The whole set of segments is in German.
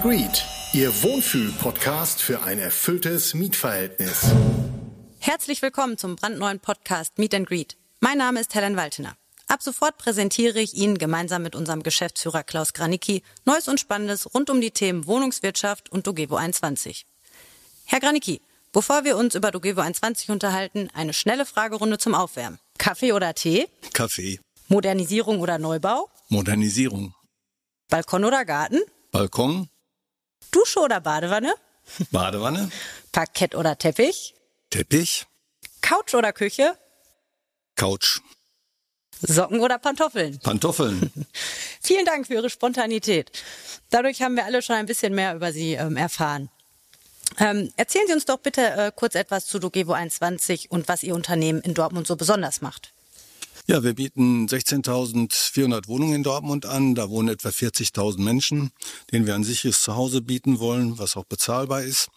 Greet, Ihr Wohnfühl-Podcast für ein erfülltes Mietverhältnis. Herzlich willkommen zum brandneuen Podcast Meet and Greet. Mein Name ist Helen Waltener. Ab sofort präsentiere ich Ihnen gemeinsam mit unserem Geschäftsführer Klaus Granicki Neues und Spannendes rund um die Themen Wohnungswirtschaft und Dogevo 21. Herr Granicki, bevor wir uns über Dogevo 21 unterhalten, eine schnelle Fragerunde zum Aufwärmen. Kaffee oder Tee? Kaffee. Modernisierung oder Neubau? Modernisierung. Balkon oder Garten? Balkon. Dusche oder Badewanne? Badewanne. Parkett oder Teppich? Teppich. Couch oder Küche? Couch. Socken oder Pantoffeln? Pantoffeln. Vielen Dank für Ihre Spontanität. Dadurch haben wir alle schon ein bisschen mehr über Sie ähm, erfahren. Ähm, erzählen Sie uns doch bitte äh, kurz etwas zu Dogevo 21 und was Ihr Unternehmen in Dortmund so besonders macht. Ja, wir bieten 16.400 Wohnungen in Dortmund an. Da wohnen etwa 40.000 Menschen, denen wir ein sicheres Zuhause bieten wollen, was auch bezahlbar ist.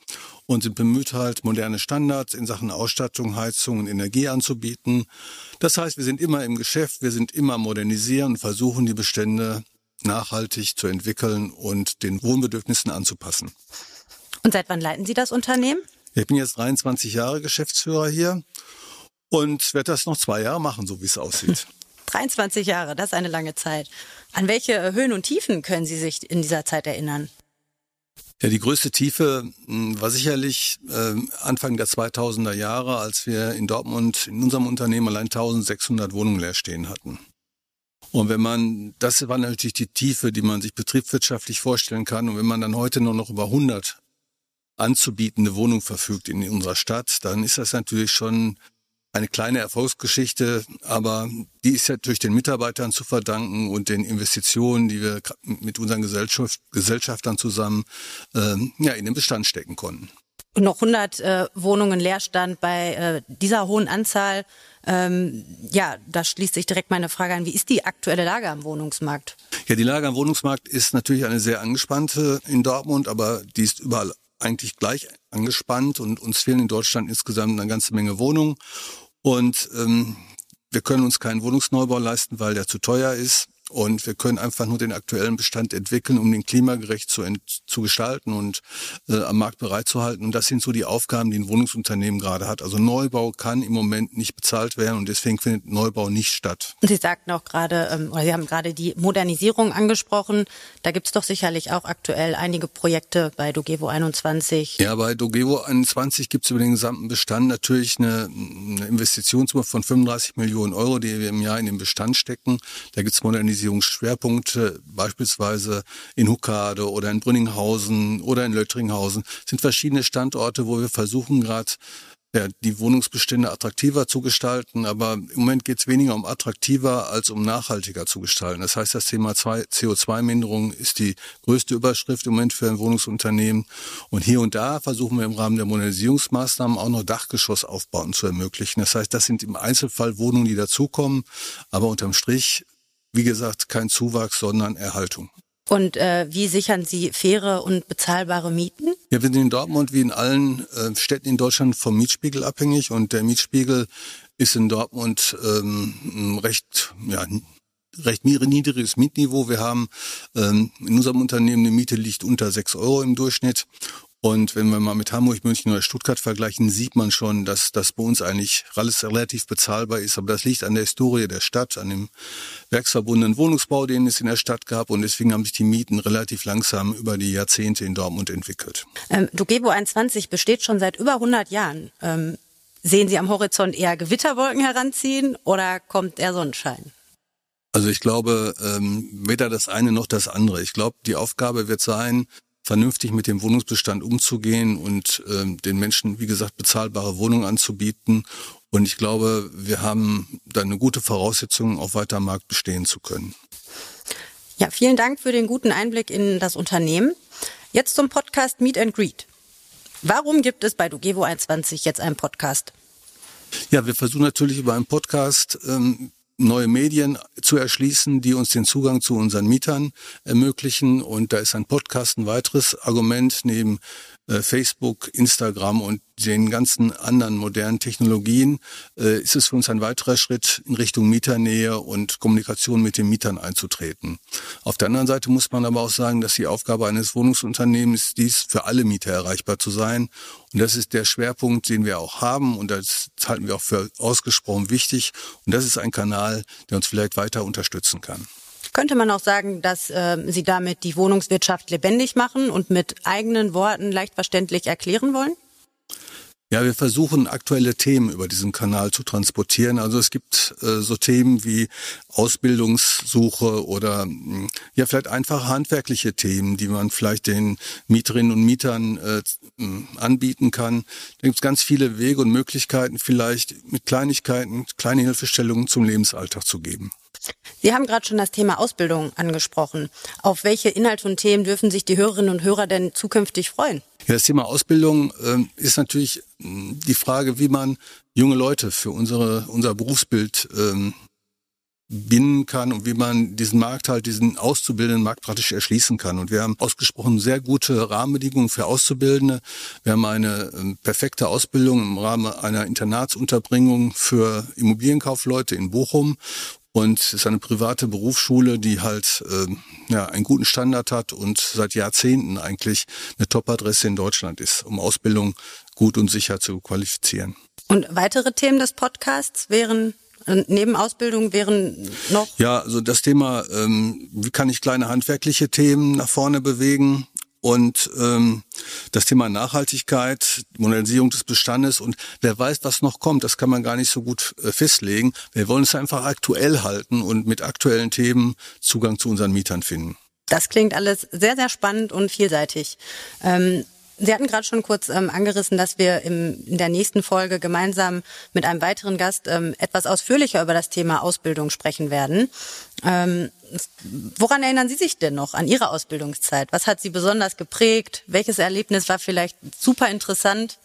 Und sind bemüht halt, moderne Standards in Sachen Ausstattung, Heizung und Energie anzubieten. Das heißt, wir sind immer im Geschäft, wir sind immer modernisieren und versuchen, die Bestände nachhaltig zu entwickeln und den Wohnbedürfnissen anzupassen. Und seit wann leiten Sie das Unternehmen? Ich bin jetzt 23 Jahre Geschäftsführer hier und werde das noch zwei Jahre machen, so wie es aussieht. 23 Jahre, das ist eine lange Zeit. An welche Höhen und Tiefen können Sie sich in dieser Zeit erinnern? Ja, die größte Tiefe hm, war sicherlich äh, Anfang der 2000er Jahre, als wir in Dortmund in unserem Unternehmen allein 1600 Wohnungen leer stehen hatten. Und wenn man, das war natürlich die Tiefe, die man sich betriebswirtschaftlich vorstellen kann. Und wenn man dann heute nur noch über 100 anzubietende Wohnungen verfügt in unserer Stadt, dann ist das natürlich schon eine kleine Erfolgsgeschichte, aber die ist ja durch den Mitarbeitern zu verdanken und den Investitionen, die wir mit unseren Gesellschaft, Gesellschaftern zusammen ähm, ja, in den Bestand stecken konnten. Und noch 100 äh, Wohnungen Leerstand bei äh, dieser hohen Anzahl. Ähm, ja, da schließt sich direkt meine Frage an. Wie ist die aktuelle Lage am Wohnungsmarkt? Ja, die Lage am Wohnungsmarkt ist natürlich eine sehr angespannte in Dortmund, aber die ist überall eigentlich gleich angespannt und uns fehlen in Deutschland insgesamt eine ganze Menge Wohnungen. Und ähm, wir können uns keinen Wohnungsneubau leisten, weil der zu teuer ist. Und wir können einfach nur den aktuellen Bestand entwickeln, um den klimagerecht zu, zu gestalten und äh, am Markt bereitzuhalten. Und das sind so die Aufgaben, die ein Wohnungsunternehmen gerade hat. Also Neubau kann im Moment nicht bezahlt werden und deswegen findet Neubau nicht statt. Sie sagten auch gerade, ähm, oder Sie haben gerade die Modernisierung angesprochen. Da gibt es doch sicherlich auch aktuell einige Projekte bei Dogevo 21. Ja, bei Dogevo 21 gibt es über den gesamten Bestand natürlich eine, eine Investitionssumme von 35 Millionen Euro, die wir im Jahr in den Bestand stecken. Da gibt es Modernisierung Modernisierungsschwerpunkte, beispielsweise in Huckade oder in Brünninghausen oder in Löttringhausen, sind verschiedene Standorte, wo wir versuchen gerade ja, die Wohnungsbestände attraktiver zu gestalten. Aber im Moment geht es weniger um attraktiver als um nachhaltiger zu gestalten. Das heißt, das Thema CO2-Minderung ist die größte Überschrift im Moment für ein Wohnungsunternehmen. Und hier und da versuchen wir im Rahmen der Modernisierungsmaßnahmen auch noch Dachgeschossaufbauten zu ermöglichen. Das heißt, das sind im Einzelfall Wohnungen, die dazukommen. Aber unterm Strich wie gesagt, kein Zuwachs, sondern Erhaltung. Und äh, wie sichern Sie faire und bezahlbare Mieten? Ja, wir sind in Dortmund wie in allen äh, Städten in Deutschland vom Mietspiegel abhängig und der Mietspiegel ist in Dortmund ähm, recht, ja, recht niedriges Mietniveau. Wir haben ähm, in unserem Unternehmen eine Miete liegt unter sechs Euro im Durchschnitt und wenn wir mal mit Hamburg, München oder Stuttgart vergleichen, sieht man schon, dass das bei uns eigentlich alles relativ bezahlbar ist. Aber das liegt an der Historie der Stadt, an dem werksverbundenen Wohnungsbau, den es in der Stadt gab. Und deswegen haben sich die Mieten relativ langsam über die Jahrzehnte in Dortmund entwickelt. Ähm, Dugebo 21 besteht schon seit über 100 Jahren. Ähm, sehen Sie am Horizont eher Gewitterwolken heranziehen oder kommt eher Sonnenschein? Also ich glaube, ähm, weder das eine noch das andere. Ich glaube, die Aufgabe wird sein, vernünftig mit dem Wohnungsbestand umzugehen und äh, den Menschen, wie gesagt, bezahlbare Wohnungen anzubieten. Und ich glaube, wir haben da eine gute Voraussetzung, auf weiter Markt bestehen zu können. Ja, vielen Dank für den guten Einblick in das Unternehmen. Jetzt zum Podcast Meet and Greet. Warum gibt es bei Dugevo 21 jetzt einen Podcast? Ja, wir versuchen natürlich über einen Podcast ähm, neue Medien zu erschließen, die uns den Zugang zu unseren Mietern ermöglichen. Und da ist ein Podcast ein weiteres Argument neben Facebook, Instagram und den ganzen anderen modernen Technologien äh, ist es für uns ein weiterer Schritt in Richtung Mieternähe und Kommunikation mit den Mietern einzutreten. Auf der anderen Seite muss man aber auch sagen, dass die Aufgabe eines Wohnungsunternehmens ist, dies für alle Mieter erreichbar zu sein. Und das ist der Schwerpunkt, den wir auch haben und das halten wir auch für ausgesprochen wichtig. Und das ist ein Kanal, der uns vielleicht weiter unterstützen kann. Könnte man auch sagen, dass äh, Sie damit die Wohnungswirtschaft lebendig machen und mit eigenen Worten leicht verständlich erklären wollen? Ja, wir versuchen aktuelle Themen über diesen Kanal zu transportieren. Also es gibt äh, so Themen wie Ausbildungssuche oder mh, ja vielleicht einfache handwerkliche Themen, die man vielleicht den Mieterinnen und Mietern äh, anbieten kann. Da gibt es ganz viele Wege und Möglichkeiten, vielleicht mit Kleinigkeiten kleine Hilfestellungen zum Lebensalltag zu geben. Sie haben gerade schon das Thema Ausbildung angesprochen. Auf welche Inhalte und Themen dürfen sich die Hörerinnen und Hörer denn zukünftig freuen? Ja, das Thema Ausbildung äh, ist natürlich hm, die Frage, wie man junge Leute für unsere, unser Berufsbild ähm, binden kann und wie man diesen Markt halt, diesen auszubildenden Markt praktisch erschließen kann. Und wir haben ausgesprochen sehr gute Rahmenbedingungen für Auszubildende. Wir haben eine ähm, perfekte Ausbildung im Rahmen einer Internatsunterbringung für Immobilienkaufleute in Bochum und es ist eine private Berufsschule, die halt äh, ja, einen guten Standard hat und seit Jahrzehnten eigentlich eine Top-Adresse in Deutschland ist, um Ausbildung gut und sicher zu qualifizieren. Und weitere Themen des Podcasts wären äh, neben Ausbildung wären noch? Ja, also das Thema, ähm, wie kann ich kleine handwerkliche Themen nach vorne bewegen? Und ähm, das Thema Nachhaltigkeit, Modernisierung des Bestandes und wer weiß, was noch kommt, das kann man gar nicht so gut äh, festlegen. Wir wollen es einfach aktuell halten und mit aktuellen Themen Zugang zu unseren Mietern finden. Das klingt alles sehr, sehr spannend und vielseitig. Ähm Sie hatten gerade schon kurz ähm, angerissen, dass wir im, in der nächsten Folge gemeinsam mit einem weiteren Gast ähm, etwas ausführlicher über das Thema Ausbildung sprechen werden. Ähm, woran erinnern Sie sich denn noch an Ihre Ausbildungszeit? Was hat Sie besonders geprägt? Welches Erlebnis war vielleicht super interessant?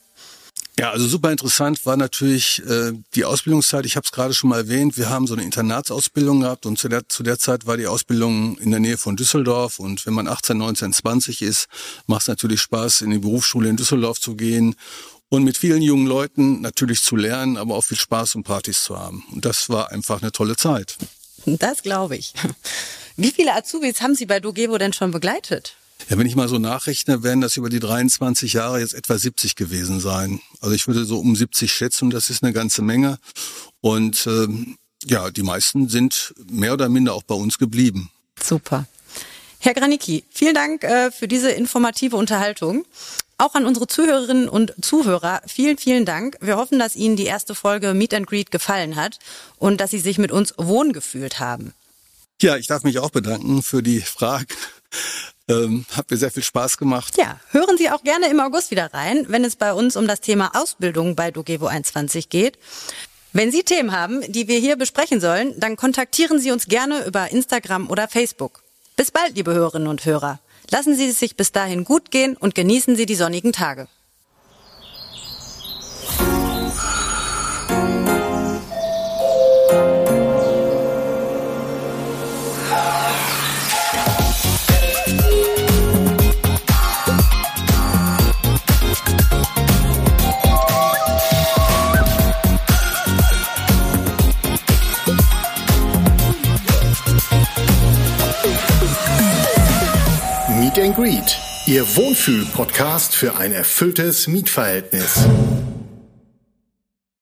Ja, also super interessant war natürlich äh, die Ausbildungszeit. Ich habe es gerade schon mal erwähnt. Wir haben so eine Internatsausbildung gehabt und zu der, zu der Zeit war die Ausbildung in der Nähe von Düsseldorf. Und wenn man 18, 19, 20 ist, macht es natürlich Spaß, in die Berufsschule in Düsseldorf zu gehen und mit vielen jungen Leuten natürlich zu lernen, aber auch viel Spaß und Partys zu haben. Und das war einfach eine tolle Zeit. Das glaube ich. Wie viele Azubis haben Sie bei Dogevo denn schon begleitet? Ja, wenn ich mal so nachrechne, werden das über die 23 Jahre jetzt etwa 70 gewesen sein. Also ich würde so um 70 schätzen, das ist eine ganze Menge. Und ähm, ja, die meisten sind mehr oder minder auch bei uns geblieben. Super. Herr Granicki, vielen Dank äh, für diese informative Unterhaltung. Auch an unsere Zuhörerinnen und Zuhörer vielen, vielen Dank. Wir hoffen, dass Ihnen die erste Folge Meet and Greet gefallen hat und dass Sie sich mit uns wohngefühlt haben. Ja, ich darf mich auch bedanken für die Frage. Ähm, hat mir sehr viel Spaß gemacht. Ja, hören Sie auch gerne im August wieder rein, wenn es bei uns um das Thema Ausbildung bei Dogevo 21 geht. Wenn Sie Themen haben, die wir hier besprechen sollen, dann kontaktieren Sie uns gerne über Instagram oder Facebook. Bis bald, liebe Hörerinnen und Hörer. Lassen Sie es sich bis dahin gut gehen und genießen Sie die sonnigen Tage. Greet, Ihr Wohnfühl-Podcast für ein erfülltes Mietverhältnis.